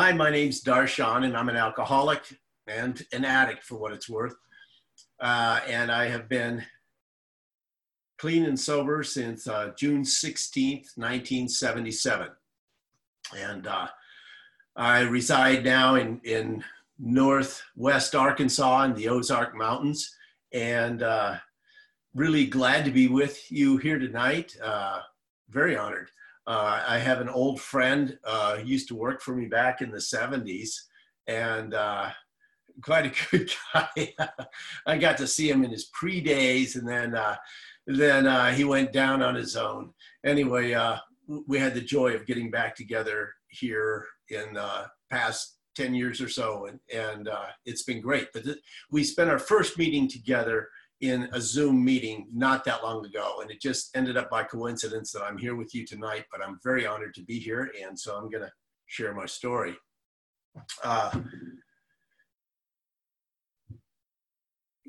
Hi, my name's Darshan, and I'm an alcoholic and an addict for what it's worth. Uh, and I have been clean and sober since uh, June 16th, 1977. And uh, I reside now in, in northwest Arkansas in the Ozark Mountains. And uh, really glad to be with you here tonight. Uh, very honored. Uh, I have an old friend uh, who used to work for me back in the 70s, and uh, quite a good guy. I got to see him in his pre days, and then uh, then uh, he went down on his own. Anyway, uh, we had the joy of getting back together here in the past 10 years or so, and, and it's been great. But th- we spent our first meeting together in a Zoom meeting not that long ago. And it just ended up by coincidence that I'm here with you tonight, but I'm very honored to be here. And so I'm going to share my story. Uh,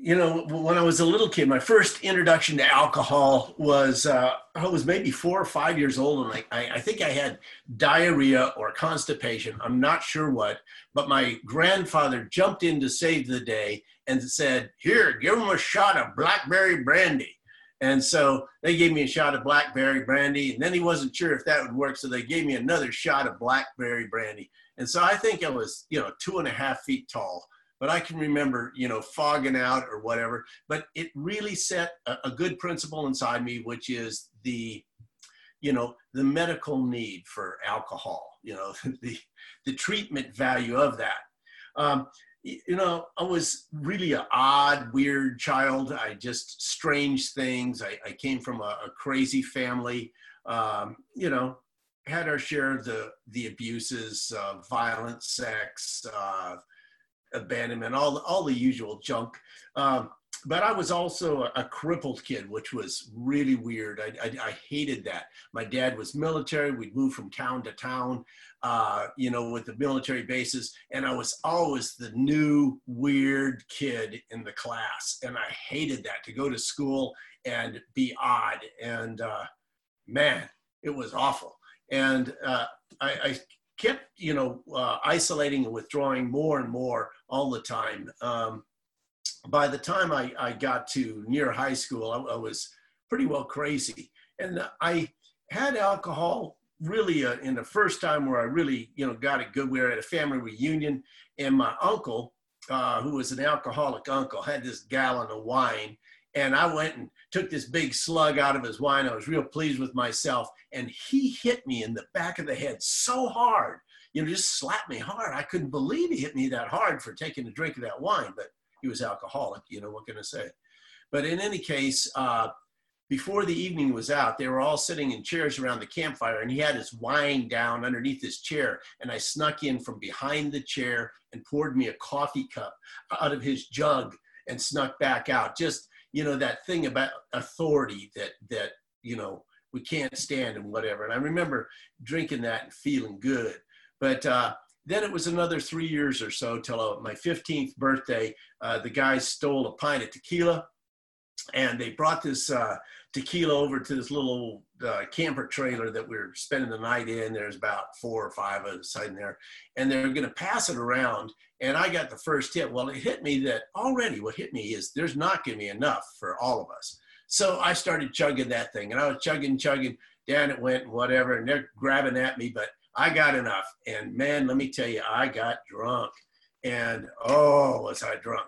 you know, when I was a little kid, my first introduction to alcohol was uh, I was maybe four or five years old, and I, I think I had diarrhea or constipation. I'm not sure what, but my grandfather jumped in to save the day and said, "Here, give him a shot of blackberry brandy." And so they gave me a shot of blackberry brandy, and then he wasn't sure if that would work, so they gave me another shot of blackberry brandy. And so I think I was, you know, two and a half feet tall but I can remember, you know, fogging out or whatever. But it really set a, a good principle inside me, which is the, you know, the medical need for alcohol, you know, the, the treatment value of that. Um, you know, I was really an odd, weird child. I just strange things. I, I came from a, a crazy family. Um, you know, had our share of the the abuses, uh, violence, sex, uh, abandonment, all all the usual junk. Um, but I was also a, a, crippled kid, which was really weird. I, I, I, hated that. My dad was military. We'd move from town to town, uh, you know, with the military bases. And I was always the new weird kid in the class. And I hated that to go to school and be odd. And uh, man, it was awful. And uh, I, I kept, you know, uh, isolating and withdrawing more and more all the time. Um, by the time I, I got to near high school, I, I was pretty well crazy. And I had alcohol really uh, in the first time where I really, you know, got it good. We were at a family reunion, and my uncle, uh, who was an alcoholic uncle, had this gallon of wine, and I went and took this big slug out of his wine. I was real pleased with myself. And he hit me in the back of the head so hard, you know, just slapped me hard. I couldn't believe he hit me that hard for taking a drink of that wine, but he was alcoholic, you know, what can I say? But in any case, uh, before the evening was out, they were all sitting in chairs around the campfire, and he had his wine down underneath his chair. And I snuck in from behind the chair and poured me a coffee cup out of his jug and snuck back out. Just you know that thing about authority that that you know we can't stand and whatever and i remember drinking that and feeling good but uh, then it was another three years or so till uh, my 15th birthday uh, the guys stole a pint of tequila and they brought this uh, tequila over to this little uh, camper trailer that we are spending the night in. There's about four or five of us in there, and they're going to pass it around. And I got the first hit. Well, it hit me that already what hit me is there's not going to be enough for all of us. So I started chugging that thing, and I was chugging, chugging. Down it went, whatever, and they're grabbing at me, but I got enough. And man, let me tell you, I got drunk, and oh, was I drunk!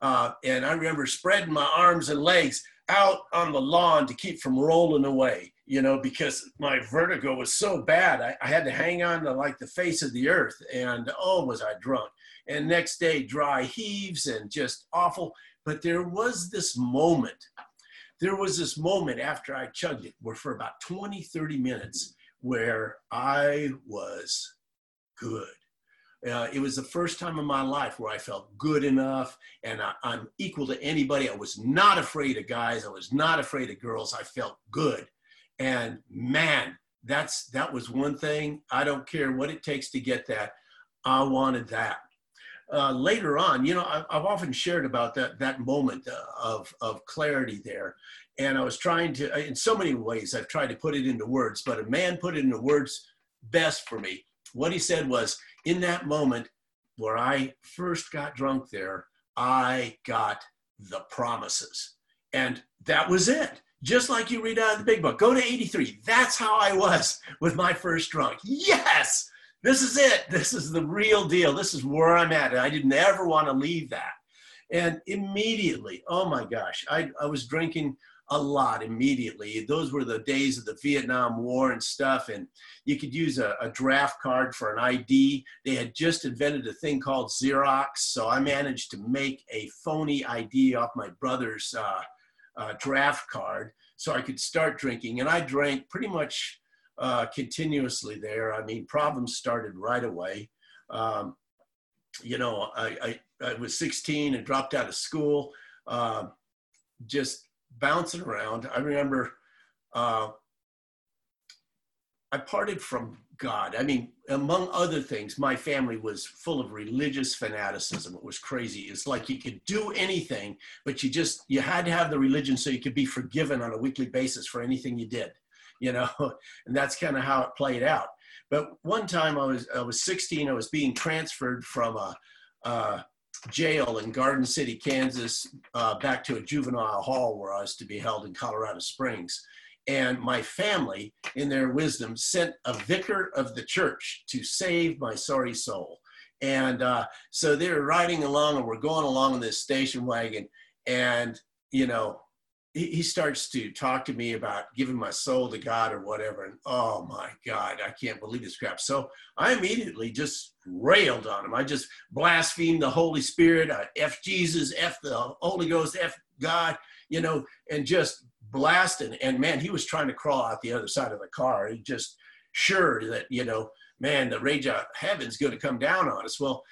Uh, and I remember spreading my arms and legs out on the lawn to keep from rolling away, you know, because my vertigo was so bad. I, I, had to hang on to like the face of the earth. And oh, was I drunk. And next day, dry heaves and just awful. But there was this moment. There was this moment after I chugged it where for about 20, 30 minutes where I was good. Uh, it was the first time in my life where I felt good enough and I, I'm equal to anybody. I was not afraid of guys. I was not afraid of girls. I felt good. And man, that's that was one thing. I don't care what it takes to get that. I wanted that. Uh, later on, you know, I, have often shared about that that moment uh, of of clarity there, and I was trying to, in so many ways, I've tried to put it into words, but a man put it into words best for me. What he said was, in that moment where I first got drunk there, I got the promises. And that was it. Just like you read out of the big book. Go to 83. That's how I was with my first drunk. Yes, this is it. This is the real deal. This is where I'm at. And I didn't ever want to leave that. And immediately, oh my gosh, I, I was drinking a lot immediately. Those were the days of the Vietnam War and stuff. And you could use a, a, draft card for an ID. They had just invented a thing called Xerox. So I managed to make a phony ID off my brother's uh, uh, draft card so I could start drinking. And I drank pretty much uh, continuously there. I mean, problems started right away. Um, you know, I, I, I, was 16 and dropped out of school. Uh, just bouncing around. I remember uh, I parted from God. I mean, among other things, my family was full of religious fanaticism. It was crazy. It's like you could do anything, but you just you had to have the religion so you could be forgiven on a weekly basis for anything you did, you know. And that's kind of how it played out. But one time I was I was 16. I was being transferred from a, a jail in Garden City, Kansas, uh, back to a juvenile hall where I was to be held in Colorado Springs. And my family, in their wisdom, sent a vicar of the church to save my sorry soul. And uh, so they were riding along, and we're going along in this station wagon. And, you know, he, he starts to talk to me about giving my soul to God or whatever. And oh my God, I can't believe this crap. So I immediately just railed on him. I just blasphemed the Holy Spirit, I F Jesus, F the Holy Ghost, F God, you know, and just blasting. And man, he was trying to crawl out the other side of the car. He just sure that, you know, man, the rage of heaven's going to come down on us. Well,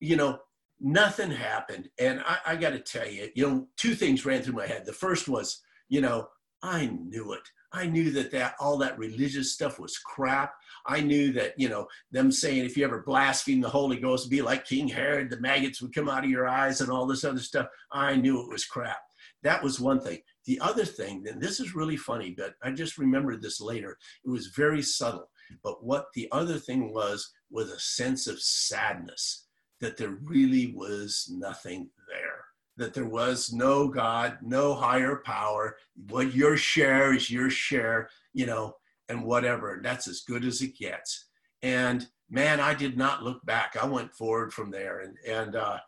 you know, nothing happened. And I, I got to tell you, you know, two things ran through my head. The first was, you know, I knew it. I knew that that all that religious stuff was crap. I knew that you know them saying if you ever blaspheme the Holy Ghost, be like King Herod, the maggots would come out of your eyes and all this other stuff. I knew it was crap. That was one thing. The other thing, and this is really funny, but I just remembered this later. It was very subtle. But what the other thing was was a sense of sadness that there really was nothing there, that there was no God, no higher power. What your share is your share, you know, and whatever. And That's as good as it gets. And man, I did not look back. I went forward from there. And, and, uh,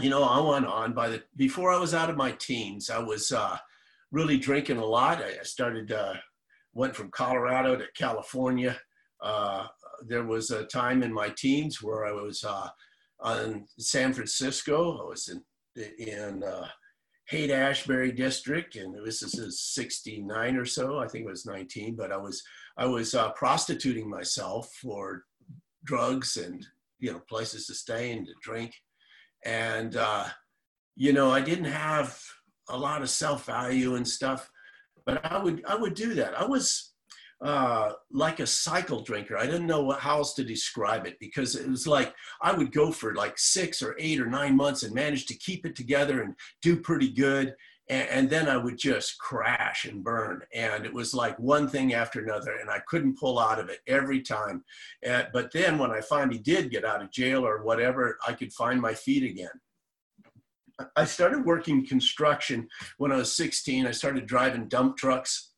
you know, I went on by the, before I was out of my teens, I was, uh, really drinking a lot. I started, uh, went from Colorado to California. Uh, there was a time in my teens where I was uh, on San Francisco. I was in in uh, Haight Ashbury district, and this is 69 or so. I think it was 19, but I was I was uh, prostituting myself for drugs and you know places to stay and to drink, and uh, you know I didn't have a lot of self value and stuff, but I would I would do that. I was uh, like a cycle drinker. I didn't know what, how else to describe it because it was like I would go for like six or eight or nine months and manage to keep it together and do pretty good. And, and then I would just crash and burn. And it was like one thing after another. And I couldn't pull out of it every time. And, but then when I finally did get out of jail or whatever, I could find my feet again. I started working construction when I was 16. I started driving dump trucks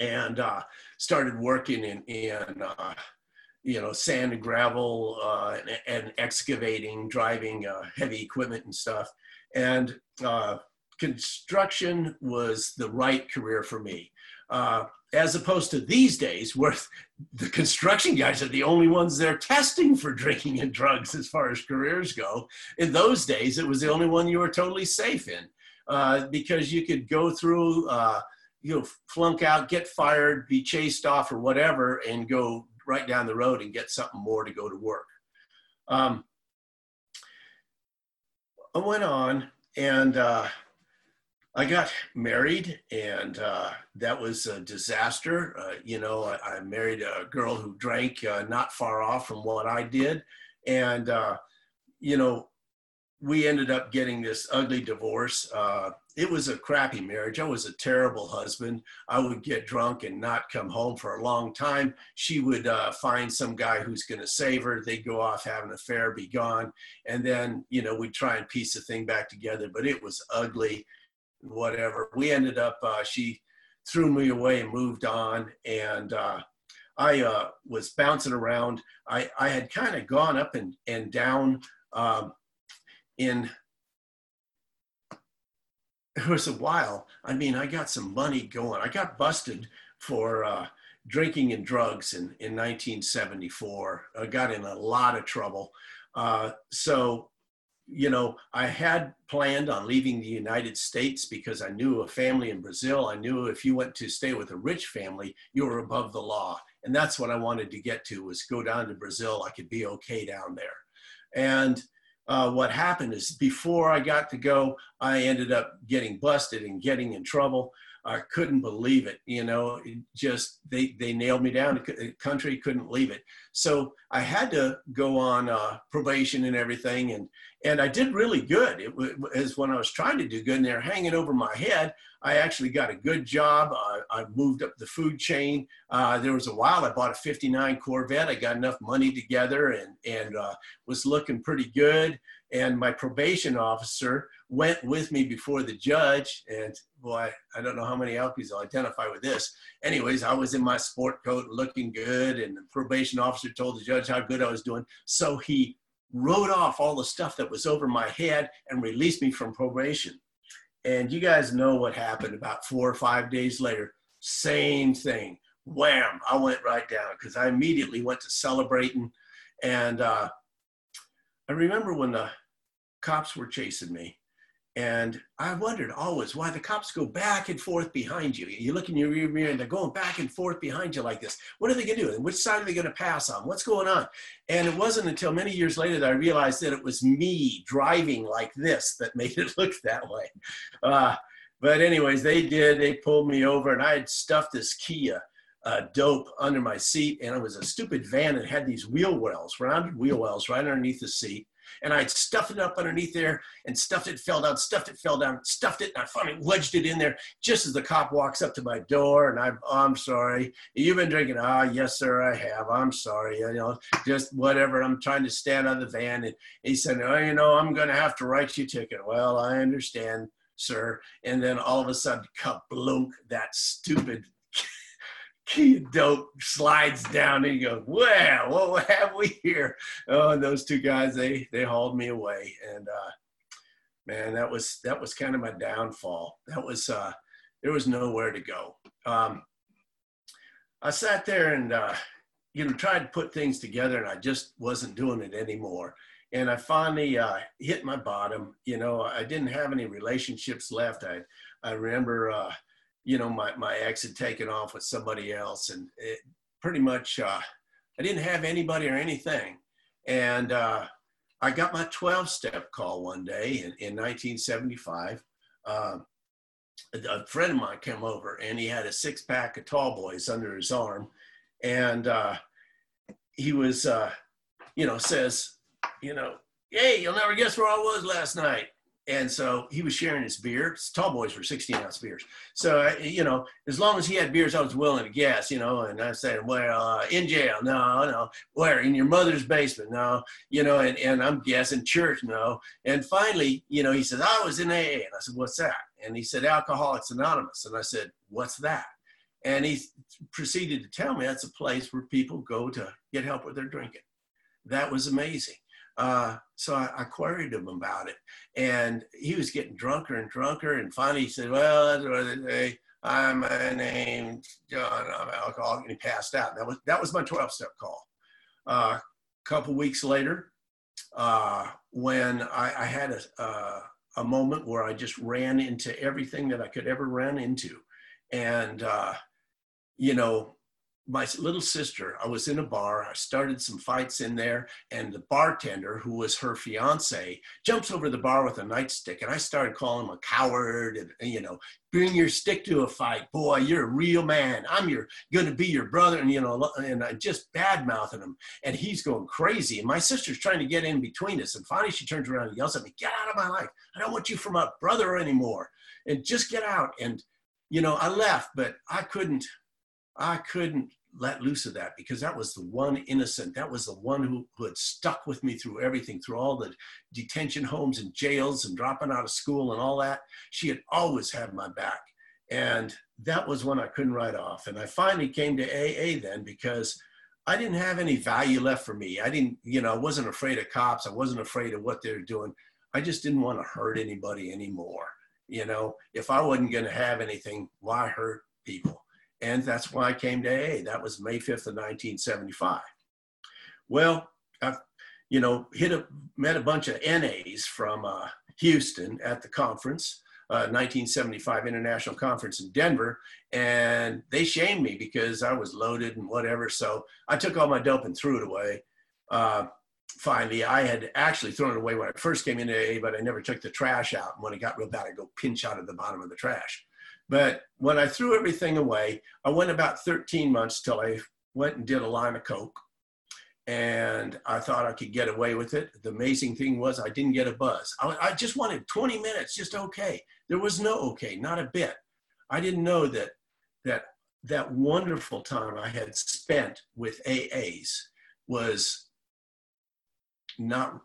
and uh, started working in, in uh, you know, sand and gravel uh, and, and, excavating, driving uh, heavy equipment and stuff. And uh, construction was the right career for me. Uh, as opposed to these days where the construction guys are the only ones they're testing for drinking and drugs as far as careers go. In those days, it was the only one you were totally safe in uh, because you could go through you know, flunk out, get fired, be chased off or whatever, and go right down the road and get something more to go to work. Um, I went on and uh, I got married, and uh, that was a disaster. Uh, you know, I, I, married a girl who drank uh, not far off from what I did. And, uh, you know, we ended up getting this ugly divorce. It was a crappy marriage. I was a terrible husband. I would get drunk and not come home for a long time. She would uh, find some guy who's going to save her. They'd go off, have an affair, be gone. And then, you know, we'd try and piece the thing back together, but it was ugly, whatever. We ended up, uh, she threw me away and moved on. And uh, I uh, was bouncing around. I, I had kind of gone up and, and down um, in it was a while. I mean, I got some money going. I got busted for uh, drinking and drugs in, in 1974. I got in a lot of trouble. Uh, so, you know, I had planned on leaving the United States because I knew a family in Brazil. I knew if you went to stay with a rich family, you were above the law. And that's what I wanted to get to was go down to Brazil. I could be okay down there. And uh, what happened is before I got to go, I ended up getting busted and getting in trouble. I couldn't believe it. You know, it just they they nailed me down. The country couldn't leave it. So I had to go on uh, probation and everything, and and I did really good. It was when I was trying to do good, and they're hanging over my head. I actually got a good job. I, I moved up the food chain. Uh, there was a while I bought a '59 Corvette. I got enough money together and and uh, was looking pretty good. And my probation officer went with me before the judge. And boy, I don't know how many Alkies will identify with this. Anyways, I was in my sport coat looking good, and the probation officer told the judge how good I was doing. So he wrote off all the stuff that was over my head and released me from probation. And you guys know what happened about four or five days later. Same thing. Wham! I went right down because I immediately went to celebrating. And uh, I remember when the cops were chasing me. And I wondered always why the cops go back and forth behind you. You look in your rear mirror and they're going back and forth behind you like this. What are they going to do? And which side are they going to pass on? What's going on? And it wasn't until many years later that I realized that it was me driving like this that made it look that way. Uh, but anyways, they did. They pulled me over and I had stuffed this Kia uh, dope under my seat. And it was a stupid van that had these wheel wells, rounded wheel wells right underneath the seat and I'd stuffed it up underneath there and stuffed it, fell down, stuffed it, fell down, stuffed it, and I finally wedged it in there just as the cop walks up to my door and I'm, oh, I'm sorry. You've been drinking? Ah, yes, sir, I have. I'm sorry. You know, just whatever. I'm trying to stand on the van. And he said, oh, you know, I'm going to have to write you a ticket. Well, I understand, sir. And then all of a sudden, kablunk, that stupid Kia dope slides down and you go, wow, what have we here? Oh, and those two guys, they they hauled me away. And uh, man, that was that was kind of my downfall. That was uh, there was nowhere to go. Um, I sat there and uh, you know tried to put things together, and I just wasn't doing it anymore. And I finally uh, hit my bottom. You know, I didn't have any relationships left. I I remember uh, you know, my, my ex had taken off with somebody else and it pretty much, uh, I didn't have anybody or anything. And uh, I got my 12 step call one day in, in 1975. Uh, a friend of mine came over and he had a six pack of tall boys under his arm. And uh, he was, uh, you know, says, you know, hey, you'll never guess where I was last night and so he was sharing his beer. Tall boys were 16 ounce beers. So, you know, as long as he had beers, I was willing to guess, you know, and I said, well, uh, in jail, no, no. Where? In your mother's basement, no, you know, and, and I'm guessing church, no. And finally, you know, he says, I was in AA. And I said, what's that? And he said, Alcoholics Anonymous. And I said, what's that? And he proceeded to tell me that's a place where people go to get help with their drinking. That was amazing. Uh, so I, I, queried him about it, and he was getting drunker and drunker. And finally, he said, "Well. I'm my John. I'm alcoholic," and he passed out. That was that was my 12-step call. Uh, a couple weeks later, uh, when I, I had a, uh, a moment where I just ran into everything that I could ever run into, and uh, you know, my little sister, I was in a bar. I started some fights in there, and the bartender, who was her fiance, jumps over the bar with a nightstick, and I started calling him a coward, and, you know, bring your stick to a fight, boy. You're a real man. I'm your to be your brother, and you know, and I just bad mouthing him, and he's going crazy, and my sister's trying to get in between us, and finally she turns around and yells at me, "Get out of my life! I don't want you for my brother anymore, and just get out." And you know, I left, but I couldn't I couldn't let loose of that because that was the one innocent. That was the one who, who had stuck with me through everything, through all the detention homes and jails and dropping out of school and all that. She had always had my back. And that was one I couldn't write off. And I finally came to AA then because I didn't have any value left for me. I didn't, you know, I wasn't afraid of cops. I wasn't afraid of what they were doing. I just didn't want to hurt anybody anymore. You know, if I wasn't going to have anything, why hurt people? And that's why I came to AA. That was May 5th of 1975. Well, I've, you know, hit a, met a bunch of NAs from uh, Houston at the conference, uh, 1975 International Conference in Denver, and they shamed me because I was loaded and whatever. So I took all my dope and threw it away. Uh, finally, I had actually thrown it away when I first came into AA, but I never took the trash out. And when it got real bad, I'd go pinch out of the bottom of the trash. But when I threw everything away, I went about 13 months till I went and did a line of coke. And I thought I could get away with it. The amazing thing was I didn't get a buzz. I, I just wanted 20 minutes, just okay. There was no okay, not a bit. I didn't know that that that wonderful time I had spent with AAs was not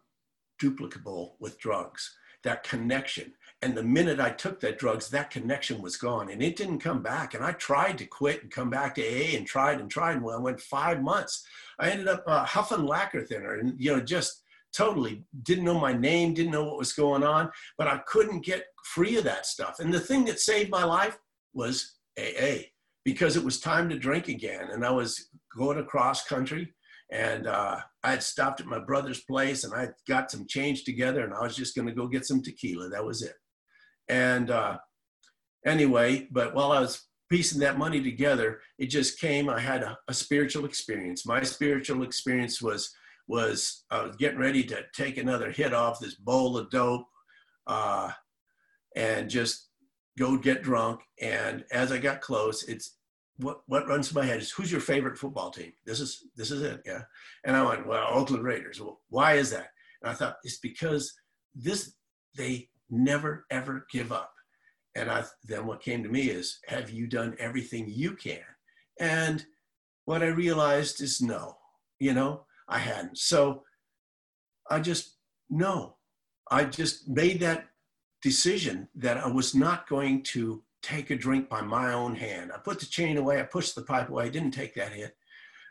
duplicable with drugs. That connection. And the minute I took that drugs, that connection was gone and it didn't come back. And I tried to quit and come back to AA and tried and tried. And I went five months, I ended up uh, huffing lacquer thinner and, you know, just totally didn't know my name, didn't know what was going on, but I couldn't get free of that stuff. And the thing that saved my life was AA because it was time to drink again. And I was going across country and uh, I had stopped at my brother's place and I got some change together and I was just going to go get some tequila. That was it. And uh, anyway, but while I was piecing that money together, it just came. I had a, a spiritual experience. My spiritual experience was was I was getting ready to take another hit off this bowl of dope, uh, and just go get drunk. And as I got close, it's what what runs through my head is who's your favorite football team? This is this is it, yeah. And I went, well, Oakland Raiders. Well, why is that? And I thought it's because this they never ever give up. And I, then what came to me is, have you done everything you can? And what I realized is no, you know, I hadn't. So I just, no, I just made that decision that I was not going to take a drink by my own hand. I put the chain away, I pushed the pipe away, I didn't take that hit,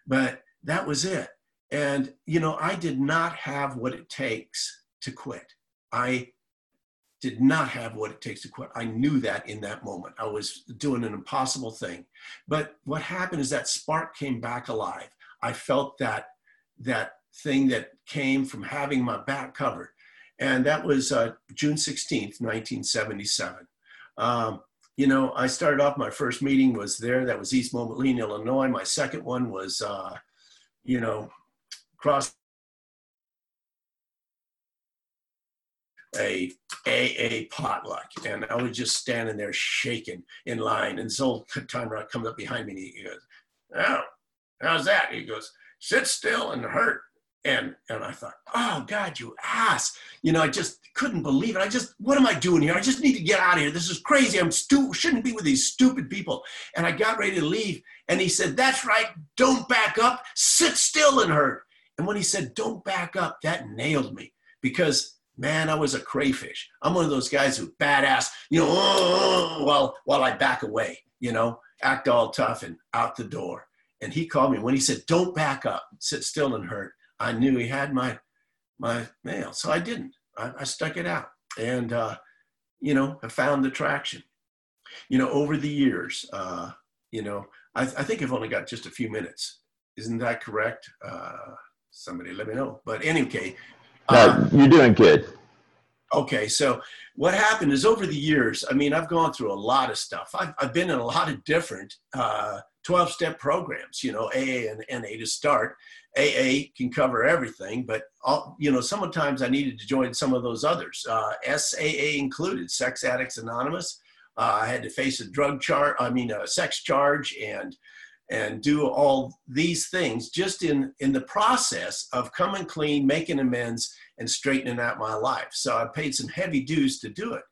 but that was it. And, you know, I did not have what it takes to quit. I did not have what it takes to quit. I knew that in that moment. I was doing an impossible thing. But what happened is that spark came back alive. I felt that that thing that came from having my back covered. And that was uh, June 16th, 1977. Um, you know, I started off, my first meeting was there. That was East Moline, Illinois. My second one was, uh, you know, cross a AA potluck, and I was just standing there shaking in line. And this old comes up behind me, and he goes, "Oh, how's that?" He goes, "Sit still and hurt." And and I thought, "Oh God, you ass!" You know, I just couldn't believe it. I just, what am I doing here? I just need to get out of here. This is crazy. I'm stu- shouldn't be with these stupid people. And I got ready to leave, and he said, "That's right. Don't back up. Sit still and hurt." And when he said, "Don't back up," that nailed me because man, I was a crayfish. I'm one of those guys who badass, you know, while while I back away, you know, act all tough and out the door. And he called me when he said, "Don't back up, sit still and hurt." I knew he had my my nail, so I didn't. I, I stuck it out, and uh, you know, I found the traction. You know, over the years, uh, you know, I, I think I've only got just a few minutes. Isn't that correct? Uh, somebody let me know. But anyway, no, uh, you're doing good. Okay, so what happened is over the years, I mean, I've gone through a lot of stuff. I've, I've been in a lot of different uh, 12 step programs, you know, AA and NA to start. AA can cover everything, but all, you know, sometimes I needed to join some of those others, uh, SAA included, Sex Addicts Anonymous. Uh, I had to face a drug charge, I mean, a sex charge and and do all these things just in in the process of coming clean making amends and straightening out my life so i paid some heavy dues to do it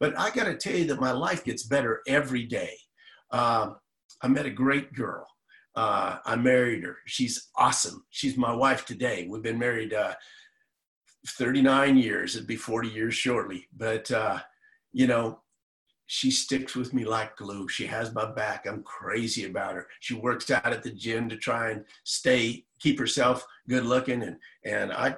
but i got to tell you that my life gets better every day um, i met a great girl uh, i married her she's awesome she's my wife today we've been married uh, 39 years it'd be 40 years shortly but uh, you know she sticks with me like glue. She has my back. I'm crazy about her. She works out at the gym to try and stay, keep herself good looking. And, and I,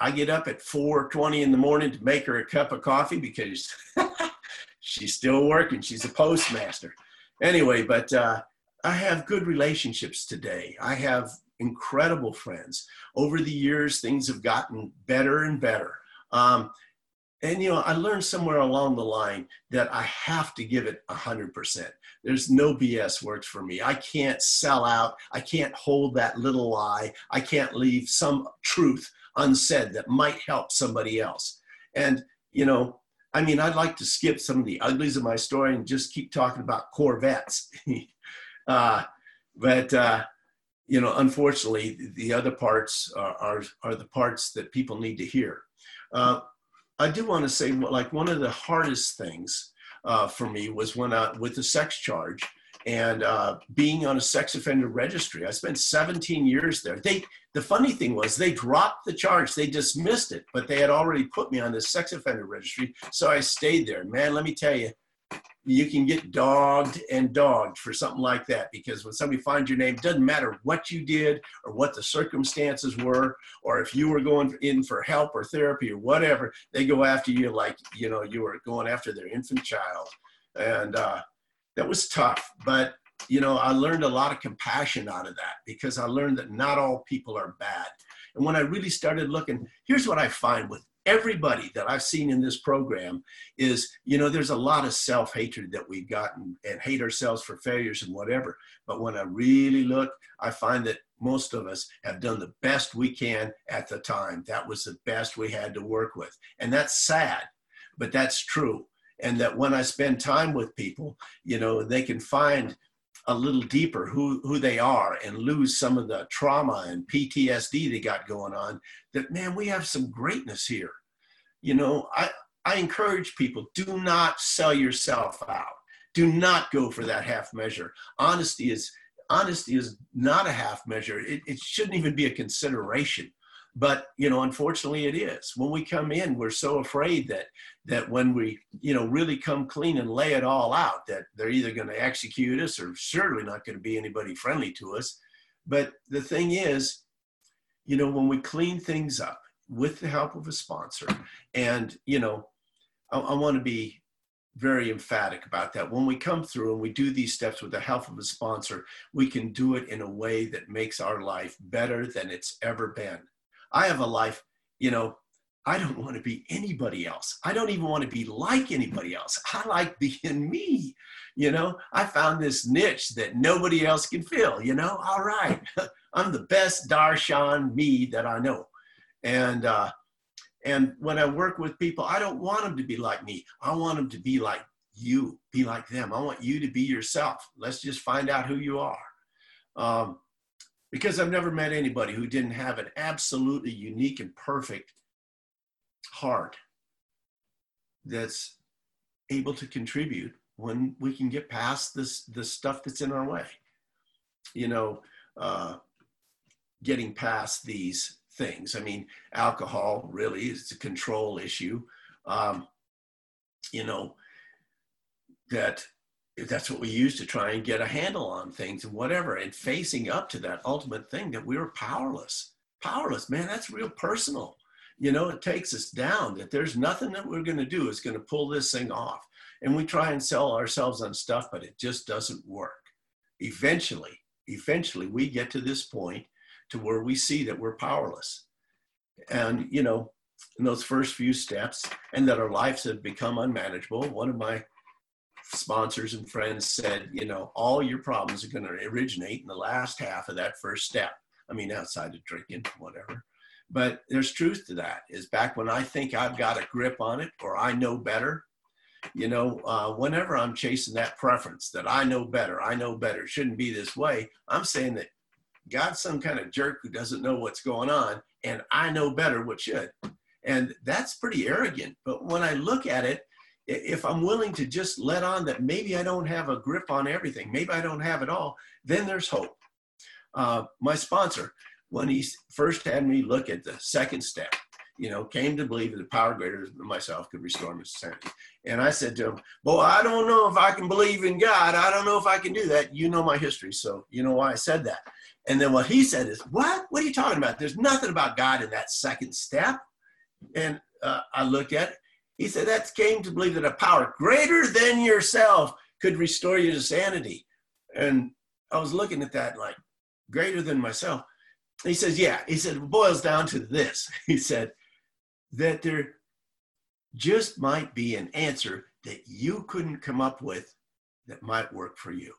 I get up at 4.20 in the morning to make her a cup of coffee because she's still working. She's a postmaster. Anyway, but uh, I have good relationships today. I have incredible friends. Over the years, things have gotten better and better. Um, and you know i learned somewhere along the line that i have to give it 100% there's no bs works for me i can't sell out i can't hold that little lie i can't leave some truth unsaid that might help somebody else and you know i mean i'd like to skip some of the uglies of my story and just keep talking about corvettes. Uh, but uh, you know unfortunately the other parts are, are, are the parts that people need to hear. Uh, I do want to say, like, one of the hardest things uh, for me was when I, with the sex charge and uh, being on a sex offender registry. I spent 17 years there. They, the funny thing was, they dropped the charge, they dismissed it, but they had already put me on the sex offender registry. So I stayed there. Man, let me tell you, you can get dogged and dogged for something like that because when somebody finds your name, doesn't matter what you did or what the circumstances were, or if you were going in for help or therapy or whatever, they go after you like you know you were going after their infant child, and uh, that was tough. But you know, I learned a lot of compassion out of that because I learned that not all people are bad. And when I really started looking, here's what I find with everybody that I've seen in this program is, you know, there's a lot of self hatred that we've gotten and hate ourselves for failures and whatever. But when I really look, I find that most of us have done the best we can at the time. That was the best we had to work with. And that's sad, but that's true. And that when I spend time with people, you know, they can find a little deeper who, who they are and lose some of the trauma and PTSD they got going on, that man, we have some greatness here. You know, I, I encourage people do not sell yourself out. Do not go for that half measure. Honesty is honesty is not a half measure. It, it shouldn't even be a consideration but you know unfortunately it is. When we come in we're so afraid that that when we you know really come clean and lay it all out that they're either going to execute us or surely not going to be anybody friendly to us. But the thing is you know when we clean things up with the help of a sponsor and you know i, I want to be very emphatic about that. When we come through and we do these steps with the help of a sponsor we can do it in a way that makes our life better than it's ever been I have a life, you know, I don't want to be anybody else. I don't even want to be like anybody else. I like being me. You know, I found this niche that nobody else can fill. You know, all right, I'm the best Darshan me that I know. And, uh, and when I work with people, I don't want them to be like me. I want them to be like you, be like them. I want you to be yourself. Let's just find out who you are. Um, because I've never met anybody who didn't have an absolutely unique and perfect heart that's able to contribute when we can get past this the stuff that's in our way. You know uh, getting past these things. I mean alcohol really is a control issue. Um, you know that that's what we use to try and get a handle on things and whatever and facing up to that ultimate thing that we were powerless. Powerless man that's real personal. You know it takes us down that there's nothing that we're going to do is going to pull this thing off. And we try and sell ourselves on stuff but it just doesn't work. Eventually eventually we get to this point to where we see that we're powerless. And you know in those first few steps and that our lives have become unmanageable one of my sponsors and friends said, you know, all your problems are going to originate in the last half of that first step. I mean, outside of drinking, whatever. But there's truth to that. Is back when I think I've got a grip on it or I know better, you know, uh, whenever I'm chasing that preference that I know better, I know better, shouldn't be this way. I'm saying that God's some kind of jerk who doesn't know what's going on, and I know better what should. And that's pretty arrogant. But when I look at it, if I'm willing to just let on that maybe I don't have a grip on everything, maybe I don't have it all, then there's hope. Uh, my sponsor, when he first had me look at the second step, you know, came to believe that the power greater than myself could restore my sanity. And I said to him, Boy, I don't know if I can believe in God. I don't know if I can do that. You know my history, so you know why I said that. And then what he said is, What? What are you talking about? There's nothing about God in that second step. And uh, I looked at it. He said, That came to believe that a power greater than yourself could restore you to sanity. And I was looking at that like, greater than myself. He says, Yeah. He said, It boils down to this. He said, That there just might be an answer that you couldn't come up with that might work for you.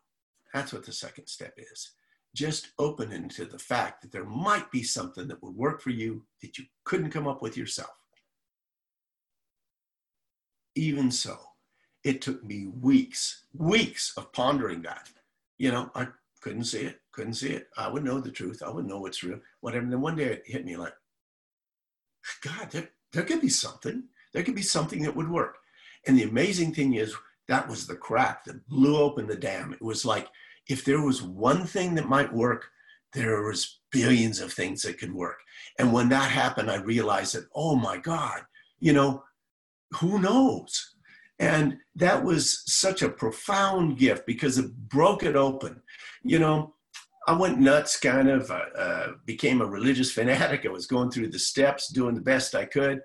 That's what the second step is. Just opening to the fact that there might be something that would work for you that you couldn't come up with yourself. Even so, it took me weeks, weeks of pondering that. You know, I couldn't see it, couldn't see it. I would know the truth. I would know what's real, whatever. And then one day it hit me like, God, there, there could be something. There could be something that would work. And the amazing thing is, that was the crack that blew open the dam. It was like if there was one thing that might work, there was billions of things that could work. And when that happened, I realized that, oh my God, you know, who knows? And that was such a profound gift because it broke it open. You know, I went nuts, kind of, uh, uh, became a religious fanatic. I was going through the steps, doing the best I could.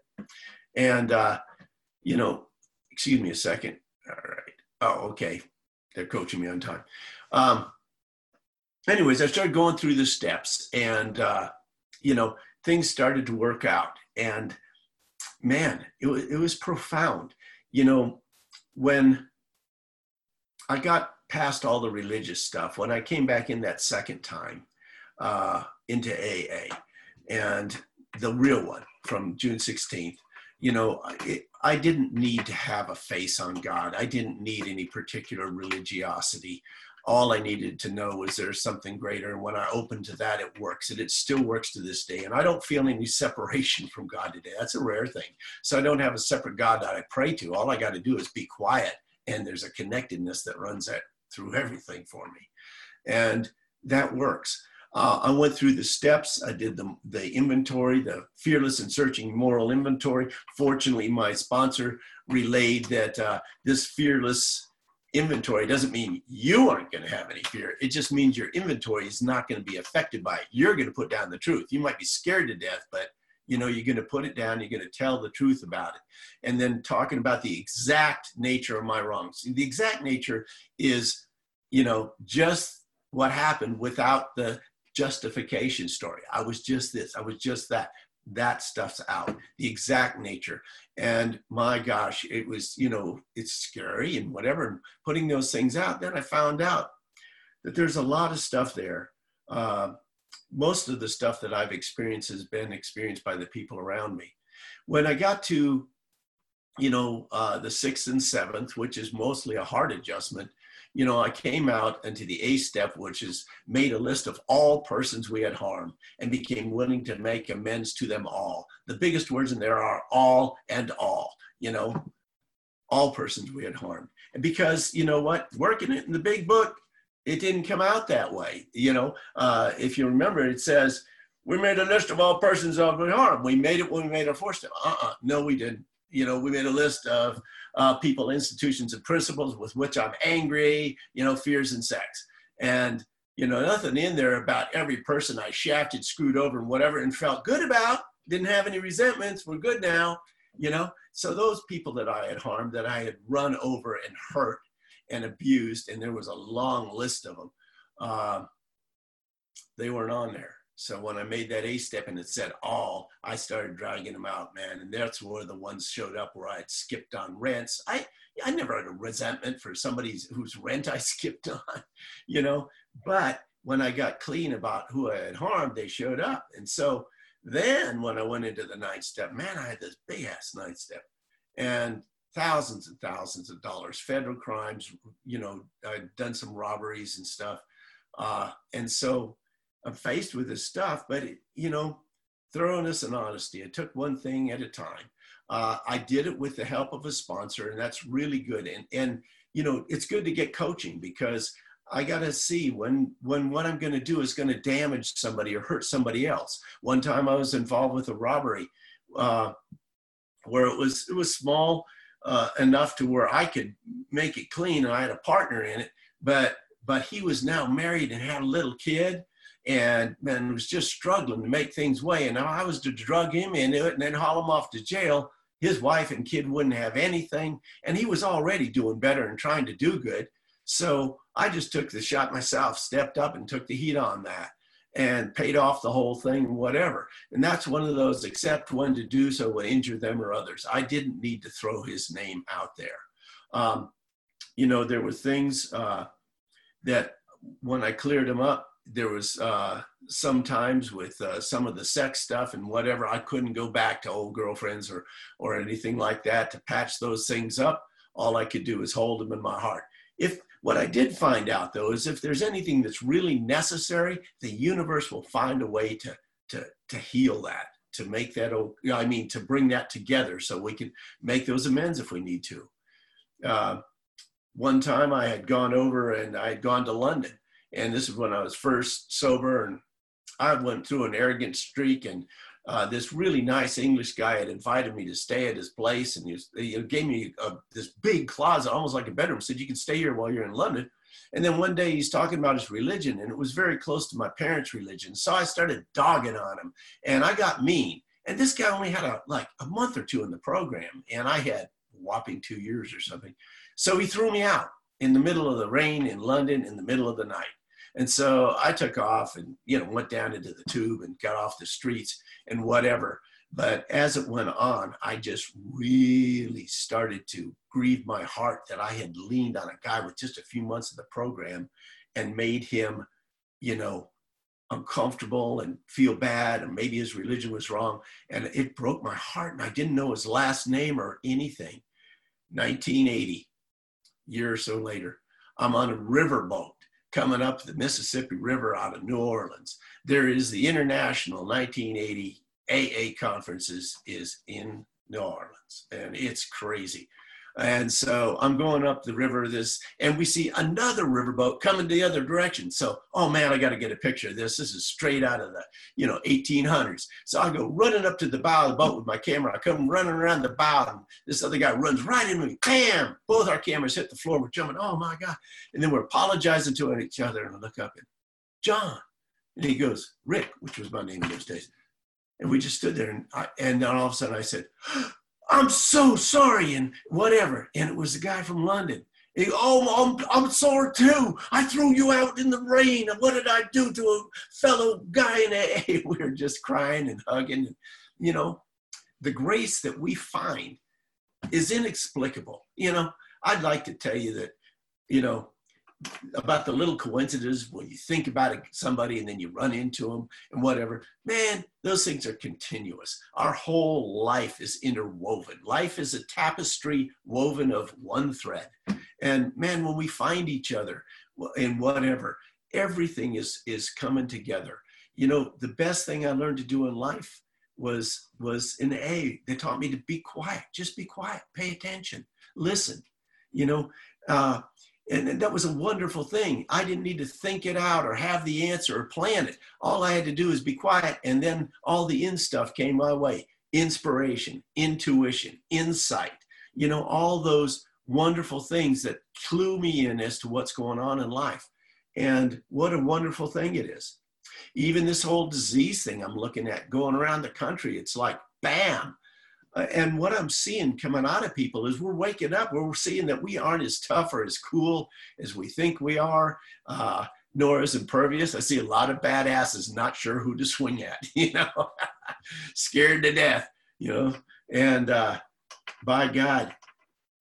And, uh, you know, excuse me a second. All right. Oh, okay. They're coaching me on time. Um, anyways, I started going through the steps and, uh, you know, things started to work out. And man, it was, it was profound. You know, when I got past all the religious stuff, when I came back in that second time uh, into AA and the real one from June 16th, you know, it, I didn't need to have a face on God. I didn't need any particular religiosity. All I needed to know was there's something greater. And when I opened to that, it works. And it still works to this day. And I don't feel any separation from God today. That's a rare thing. So I don't have a separate God that I pray to. All I got to do is be quiet. And there's a connectedness that runs through everything for me. And that works. Uh, I went through the steps. I did the, the inventory, the fearless and searching moral inventory. Fortunately, my sponsor relayed that uh, this fearless inventory doesn't mean you aren't going to have any fear. It just means your inventory is not going to be affected by it. You're going to put down the truth. You might be scared to death, but you know you're going to put it down. You're going to tell the truth about it. And then talking about the exact nature of my wrongs. The exact nature is, you know, just what happened without the justification story. I was just this, I was just that. That stuff's out, the exact nature. And my gosh, it was, you know, it's scary and whatever. And putting those things out, then I found out that there's a lot of stuff there. Uh, most of the stuff that I've experienced has been experienced by the people around me. When I got to, you know, uh, the sixth and seventh, which is mostly a heart adjustment, you know, I came out into the A step, which is made a list of all persons we had harmed and became willing to make amends to them all. The biggest words in there are all and all, you know, all persons we had harmed. And because, you know what, working it in the big book, it didn't come out that way. You know, uh, if you remember, it says, we made a list of all persons of harm. We made it when we made our fourth step. Uh-uh, no, we didn't. You know, we made a list of uh, people, institutions, and principles with which I'm angry, you know, fears and sex. And, you know, nothing in there about every person I shafted, screwed over, and whatever, and felt good about, didn't have any resentments, we're good now, you know. So those people that I had harmed, that I had run over and hurt and abused, and there was a long list of them, uh, they weren't on there. So when I made that A step and it said all, I started dragging them out, man. And that's where the ones showed up where I had skipped on rents. I, I never had a resentment for somebody whose rent I skipped on, you know. But when I got clean about who I had harmed, they showed up. And so then when I went into the ninth step, man, I had this big ass ninth step and thousands and thousands of dollars, federal crimes, you know, I'd done some robberies and stuff. Uh, and so I'm faced with this stuff, but it, you know, thoroughness and honesty. It took one thing at a time. Uh, I did it with the help of a sponsor, and that's really good. And and you know, it's good to get coaching because I got to see when when what I'm going to do is going to damage somebody or hurt somebody else. One time I was involved with a robbery uh, where it was it was small uh, enough to where I could make it clean, and I had a partner in it, but but he was now married and had a little kid and man was just struggling to make things way. And I was to drug him into it and then haul him off to jail. His wife and kid wouldn't have anything, and he was already doing better and trying to do good. So I just took the shot myself, stepped up and took the heat on that and paid off the whole thing, whatever. And that's one of those, except when to do so would injure them or others. I didn't need to throw his name out there. Um, you know, there were things uh, that when I cleared him up, there was uh, sometimes with uh, some of the sex stuff and whatever, I couldn't go back to old girlfriends or or anything like that to patch those things up. All I could do is hold them in my heart. If what I did find out though is if there's anything that's really necessary, the universe will find a way to to to heal that, to make that. I mean, to bring that together so we can make those amends if we need to. Uh, one time I had gone over and I had gone to London and this is when I was first sober, and I went through an arrogant streak. And uh, this really nice English guy had invited me to stay at his place, and he, was, he gave me a, this big closet, almost like a bedroom. Said you can stay here while you're in London. And then one day he's talking about his religion, and it was very close to my parents' religion. So I started dogging on him, and I got mean. And this guy only had a like a month or two in the program, and I had whopping two years or something. So he threw me out in the middle of the rain in London in the middle of the night. And so I took off and, you know, went down into the tube and got off the streets and whatever. But as it went on, I just really started to grieve my heart that I had leaned on a guy with just a few months of the program and made him, you know, uncomfortable and feel bad and maybe his religion was wrong and it broke my heart and i didn't know his last name or anything 1980 year or so later i'm on a riverboat coming up the Mississippi River out of New Orleans. There is the International 1980 AA conferences is in New Orleans, and it's crazy. And so I'm going up the river this, and we see another riverboat coming the other direction. So, oh man, I got to get a picture of this. This is straight out of the, you know, 1800s. So I go running up to the bow of the boat with my camera. I come running around the bow, and this other guy runs right into me. Bam! Both our cameras hit the floor. We're jumping. Oh my God! And then we're apologizing to each other, and I look up and John, and he goes Rick, which was my name in those days. And we just stood there, and I, and then all of a sudden I said. I'm so sorry and whatever. And it was the guy from London. He, oh, I'm, I'm sorry too. I threw you out in the rain. And what did I do to a fellow guy in AA? We were just crying and hugging. And, You know, the grace that we find is inexplicable. You know, I'd like to tell you that, you know, about the little coincidences when you think about somebody and then you run into them and whatever. Man, those things are continuous. Our whole life is interwoven. Life is a tapestry woven of one thread. And man, when we find each other in whatever, everything is is coming together. You know, the best thing I learned to do in life was was in A. They taught me to be quiet. Just be quiet. Pay attention. Listen. You know. Uh, and that was a wonderful thing. I didn't need to think it out or have the answer or plan it. All I had to do is be quiet, and then all the in stuff came my way inspiration, intuition, insight, you know, all those wonderful things that clue me in as to what's going on in life. And what a wonderful thing it is. Even this whole disease thing I'm looking at going around the country, it's like, bam, and what I'm seeing coming out of people is we're waking up, we're seeing that we aren't as tough or as cool as we think we are, uh, nor as impervious. I see a lot of badasses not sure who to swing at, you know, scared to death, you know. And uh, by God,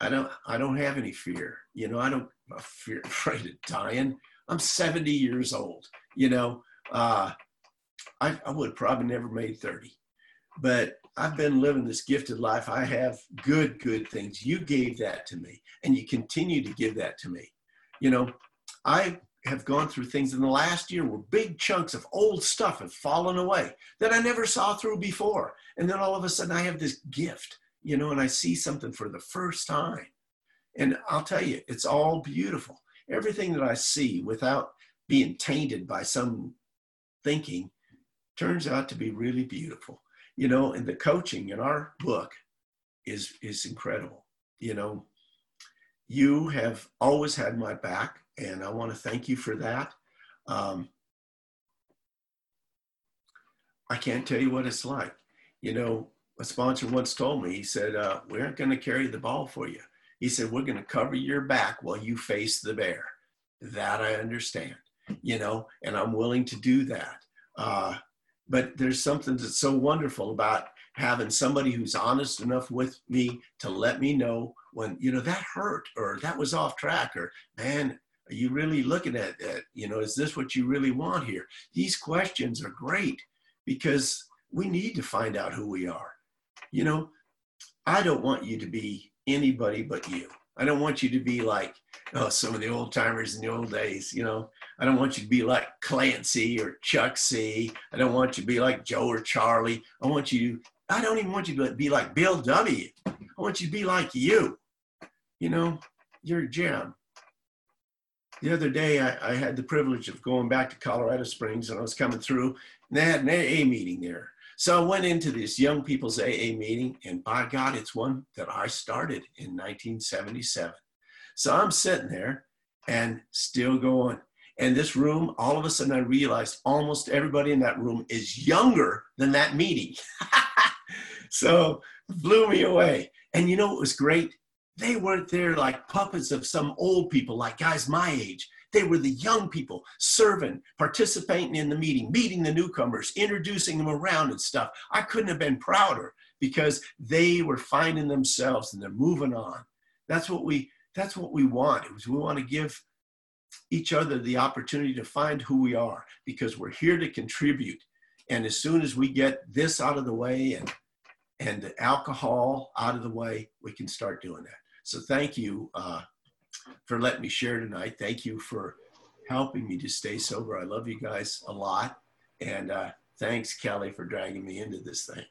I don't I don't have any fear. You know, I don't I'm fear afraid of dying. I'm 70 years old. You know, uh, I, I would probably never made 30, but I've been living this gifted life. I have good, good things. You gave that to me, and you continue to give that to me. You know, I have gone through things in the last year where big chunks of old stuff have fallen away that I never saw through before. And then all of a sudden I have this gift, you know, and I see something for the first time. And I'll tell you, it's all beautiful. Everything that I see without being tainted by some thinking turns out to be really beautiful. You know, and the coaching in our book is is incredible. You know, you have always had my back and I want to thank you for that. Um, I can't tell you what it's like. You know, a sponsor once told me, he said, uh, We aren't going to carry the ball for you. He said, We're going to cover your back while you face the bear. That I understand, you know, and I'm willing to do that. Uh, but there's something that's so wonderful about having somebody who's honest enough with me to let me know when, you know, that hurt or that was off track or, man, are you really looking at that? You know, is this what you really want here? These questions are great because we need to find out who we are. You know, I don't want you to be anybody but you. I don't want you to be like oh, some of the old timers in the old days. You know, I don't want you to be like Clancy or Chuck C. I don't want you to be like Joe or Charlie. I want you. I don't even want you to be like Bill W. I want you to be like you. You know, you're a gem the other day I, I, had the privilege of going back to Colorado Springs and I was coming through and they had an AA meeting there. So I went into this young people's AA meeting and by God, it's one that I started in 1977. So I'm sitting there and still going. And this room, all of a sudden I realized almost everybody in that room is younger than that meeting. so blew me away. And you know what was great? They weren't there like puppets of some old people, like guys my age. They were the young people serving, participating in the meeting, meeting the newcomers, introducing them around and stuff. I couldn't have been prouder because they were finding themselves and they're moving on. That's what we that's what we want. We want to give each other the opportunity to find who we are because we're here to contribute. And as soon as we get this out of the way and and the alcohol out of the way, we can start doing that. So thank you uh, for letting me share tonight. Thank you for helping me to stay sober. I love you guys a lot. And uh, thanks, Kelly, for dragging me into this thing.